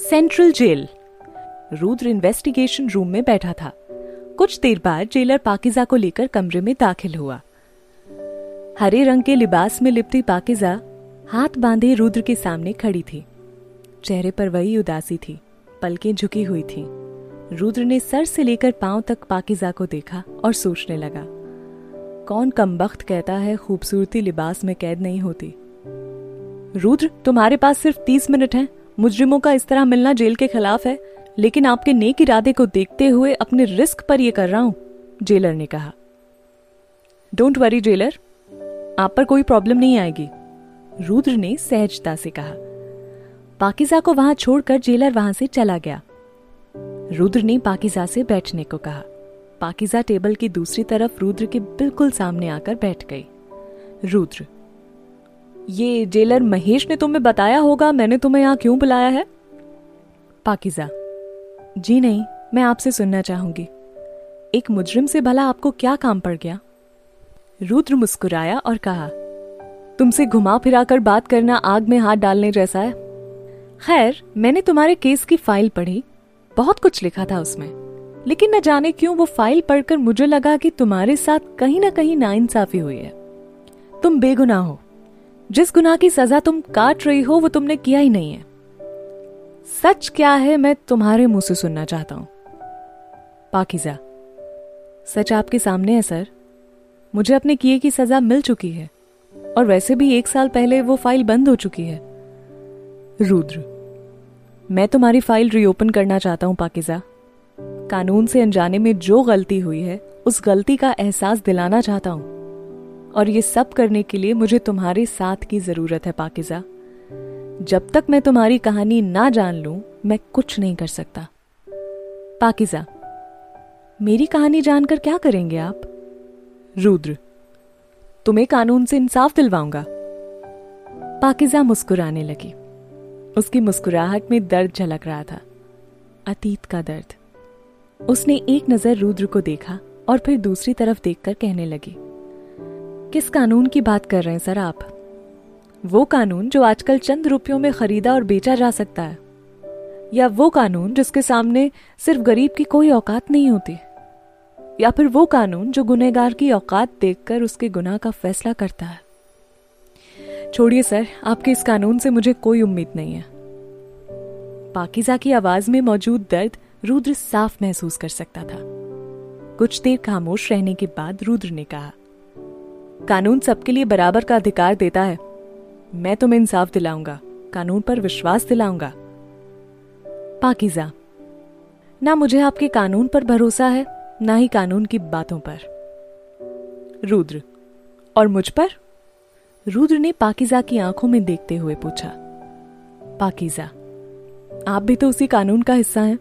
Central jail. Rudra investigation room में बैठा था। कुछ देर बाद जेलर पाकिजा को लेकर कमरे में दाखिल हुआ। हरे रंग के लिबास में लिपटी पाकिजा हाथ बांधे रुद्र के सामने खड़ी थी। चेहरे पर वही उदासी थी, पलकें झुकी हुई थी। रुद्र ने सर से लेकर पाँव तक पाकिजा को देखा और सोचने लगा, कौन कमबख्त कहता है खूबसूरती लिबास में कैद नहीं होती? रुद्र, तुम्हारे पास सिर्फ़ तीस मिनट हैं। मुजरिमों का इस तरह मिलना जेल के खिलाफ है, लेकिन आपके नेक इरादे को देखते हुए अपने रिस्क पर यह कर रहा हूँ, जेलर ने कहा। डोंट वरी जेलर, आप पर कोई प्रॉब्लम नहीं आएगी, रुद्र ने सहजता से कहा। पाकिजा को वहाँ छोड़कर जेलर वहाँ से चला गया। रुद्र ने पाकिजा से बैठने को कहा। पाकिजा टेबल की दूसरी तरफ़ रुद्र के बिल्कुल सामने आकर बैठ गई। रुद्र ये जेलर महेश ने तुम्हें बताया होगा, मैंने तुम्हें यहाँ क्यों बुलाया है? पाकिजा, जी नहीं, मैं आपसे सुनना चाहूँगी। एक मुजरिम से भला आपको क्या काम पड़ गया? रुद्र मुस्कुराया और कहा, तुमसे घुमा फिराकर बात करना आग में हाथ डालने जैसा है। खैर, मैंने तुम्हारे केस की फ़ाइल पढ़ी, बहुत कुछ लिखा था उसमें। लेकिन न जाने क्यों वो फ़ाइल पढ़कर मुझे लगा कि तुम्हारे साथ कहीं ना कहीं नाइंसाफी हुई है। तुम बेगुनाह हो। जिस गुनाह की सजा तुम काट रही हो, वो तुमने किया ही नहीं है। सच क्या है, मैं तुम्हारे मुँह से सुनना चाहता हूँ। पाकिजा, सच आपके सामने है, सर। मुझे अपने किए की सजा मिल चुकी है, और वैसे भी एक साल पहले वो फ़ाइल बंद हो चुकी है। रुद्र, मैं तुम्हारी फ़ाइल रीओपन करना चाहता हूँ, पाकिजा। कानून से अनजाने में जो गलती हुई है, उस गलती का एहसास दिलाना चाहता हूँ। और ये सब करने के लिए मुझे तुम्हारे साथ की ज़रूरत है, पाकिजा। जब तक मैं तुम्हारी कहानी ना जान लूँ, मैं कुछ नहीं कर सकता। पाकिजा, मेरी कहानी जानकर क्या करेंगे आप? रुद्र, तुम्हें कानून से इंसाफ दिलवाऊँगा। पाकिजा मुस्कुराने लगी। उसकी मुस्कुराहट में दर्द झलक रहा था। अतीत का दर्द। उसने एक नज़र रुद्र को देखा और फिर दूसरी तरफ़ देखकर कहने लगी। किस कानून की बात कर रहे हैं, सर आप? वो कानून जो आजकल चंद रुपयों में खरीदा और बेचा जा सकता है, या वो कानून जिसके सामने सिर्फ़ गरीब की कोई औकात नहीं होती, या फिर वो कानून जो गुनहगार की औकात देखकर उसके गुनाह का फैसला करता है? छोड़िए, सर, आपके इस कानून से मुझे कोई उम्मीद नहीं है। पाकिजा की आवाज़ में मौजूद दर्द रुद्र साफ़ महसूस कर सकता था। कुछ देर खामोश रहने के बाद रुद्र ने कहा कानून सबके लिए बराबर का अधिकार देता है। मैं तुम्हें इंसाफ दिलाऊँगा, कानून पर विश्वास दिलाऊँगा। पाकिजा, ना मुझे आपके कानून पर भरोसा है, ना ही कानून की बातों पर। रुद्र, और मुझ पर? रुद्र ने पाकिजा की आँखों में देखते हुए पूछा, पाकिजा, आप भी तो उसी कानून का हिस्सा हैं।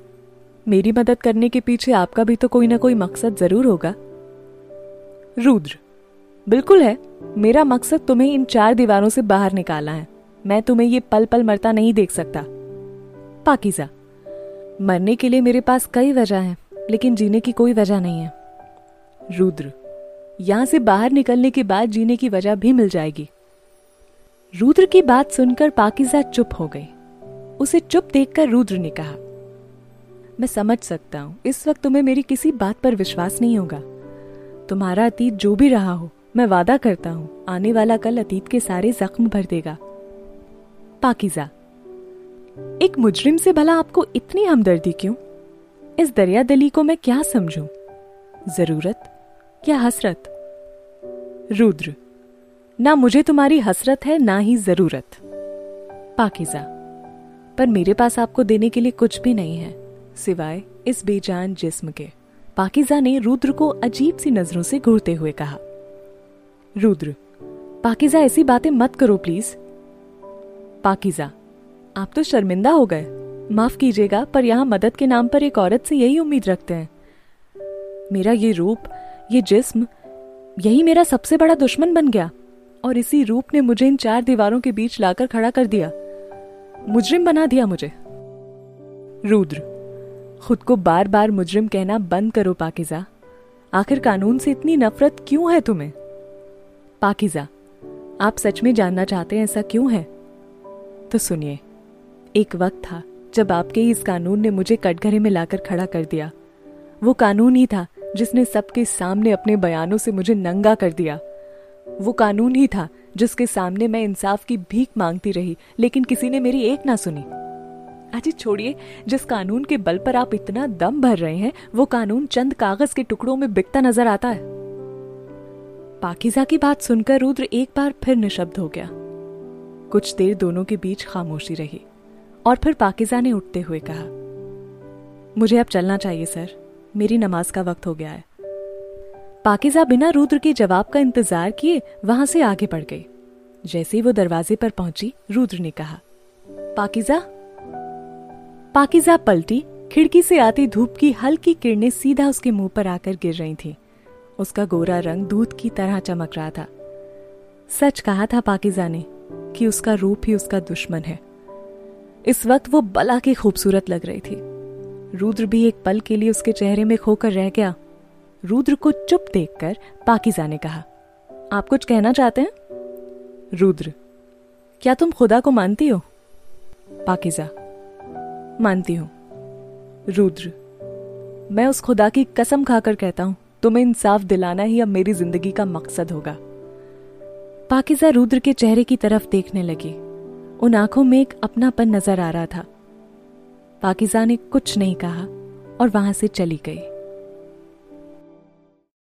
मेरी मदद करने के पीछे आपका भी तो कोई ना कोई मकसद ज़रूर होगा। रुद्र बिल्कुल है। मेरा मकसद तुम्हें इन चार दीवारों से बाहर निकालना है। मैं तुम्हें ये पल पल मरता नहीं देख सकता। पाकिजा, मरने के लिए मेरे पास कई वजह हैं, लेकिन जीने की कोई वजह नहीं है। रुद्र, यहाँ से बाहर निकलने के बाद जीने की वजह भी मिल जाएगी। रुद्र की बात सुनकर पाकिजा चुप हो गई। उसे चुप देखकर रुद्र ने कहा, मैं समझ सकता हूँ, इस वक्त तुम्हें मेरी किसी बात पर विश्वास नहीं होगा। तुम्हारा अतीत जो भी रहा हो मैं वादा करता हूँ, आने वाला कल अतीत के सारे जख्म भर देगा। पाकिजा, एक मुजरिम से भला आपको इतनी हमदर्दी क्यों? इस दरिया दली को मैं क्या समझूं? ज़रूरत या हसरत? रुद्र, ना मुझे तुम्हारी हसरत है, ना ही ज़रूरत। पाकिजा, पर मेरे पास आपको देने के लिए कुछ भी नहीं है, सिवाय इस बेजान जिस्म के। पाकिजा ने रुद्र को अजीब सी नज़रों से घूरते हुए कहा। रुद्र। पाकिजा, ऐसी बातें मत करो प्लीज़ पाकिजा, आप तो शर्मिंदा हो गए। माफ़ कीजिएगा, पर यहाँ मदद के नाम पर एक औरत से यही उम्मीद रखते हैं। मेरा ये रूप, ये जिस्म, यही मेरा सबसे बड़ा दुश्मन बन गया, और इसी रूप ने मुझे इन चार दीवारों के बीच लाकर खड़ा कर दिया। मुजरिम बना दिया मुझे। रुद्र, खुद को बार बार मुजरिम कहना बंद करो, पाकिजा। आखिर कानून से इतनी नफरत क्यों है तुम्हें? पाकिजा, आप सच में जानना चाहते हैं ऐसा क्यों है? तो सुनिए, एक वक्त था जब आपके इस कानून ने मुझे कटघरे में लाकर खड़ा कर दिया। वो कानून ही था जिसने सबके सामने अपने बयानों से मुझे नंगा कर दिया। वो कानून ही था जिसके सामने मैं इंसाफ की भीख मांगती रही, लेकिन किसी ने मेरी एक ना सुनी। अजी छोड़िए, जिस कानून के बल पर आप इतना दम भर रहे हैं, वो कानून चंद कागज़ के टुकड़ों में बिकता नज़र आता है। पाकिजा की बात सुनकर रुद्र एक बार फिर निशब्द हो गया। कुछ देर दोनों के बीच खामोशी रही और फिर पाकिजा ने उठते हुए कहा, मुझे अब चलना चाहिए, सर। मेरी नमाज़ का वक्त हो गया है। पाकिजा बिना रुद्र के जवाब का इंतज़ार किए वहाँ से आगे बढ़ गई। जैसे ही वो दरवाजे पर पहुँची, रुद्र ने कहा, पाकिजा? पाकिजा पलटी, खिड़की से आती धूप की हल्की किरणें सीधा उसके मुँह पर आकर गिर रही थीं। उसका गोरा रंग दूध की तरह चमक रहा था। सच कहा था पाकिजा ने कि उसका रूप ही उसका दुश्मन है। इस वक्त वो बला की खूबसूरत लग रही थी। रुद्र भी एक पल के लिए उसके चेहरे में खोकर रह गया। रुद्र को चुप देखकर पाकिजा ने कहा, आप कुछ कहना चाहते हैं? रुद्र, क्या तुम खुदा को मानती हो? पाकिजा, मानती हूँ। रुद्र, मैं उस खुदा की कसम खाकर कहता हूँ तुम्हें इंसाफ दिलाना ही अब मेरी ज़िंदगी का मकसद होगा। पाकिजा रुद्र के चेहरे की तरफ़ देखने लगी। उन आँखों में एक अपनापन नज़र आ रहा था। पाकिजा ने कुछ नहीं कहा और वहाँ से चली गई।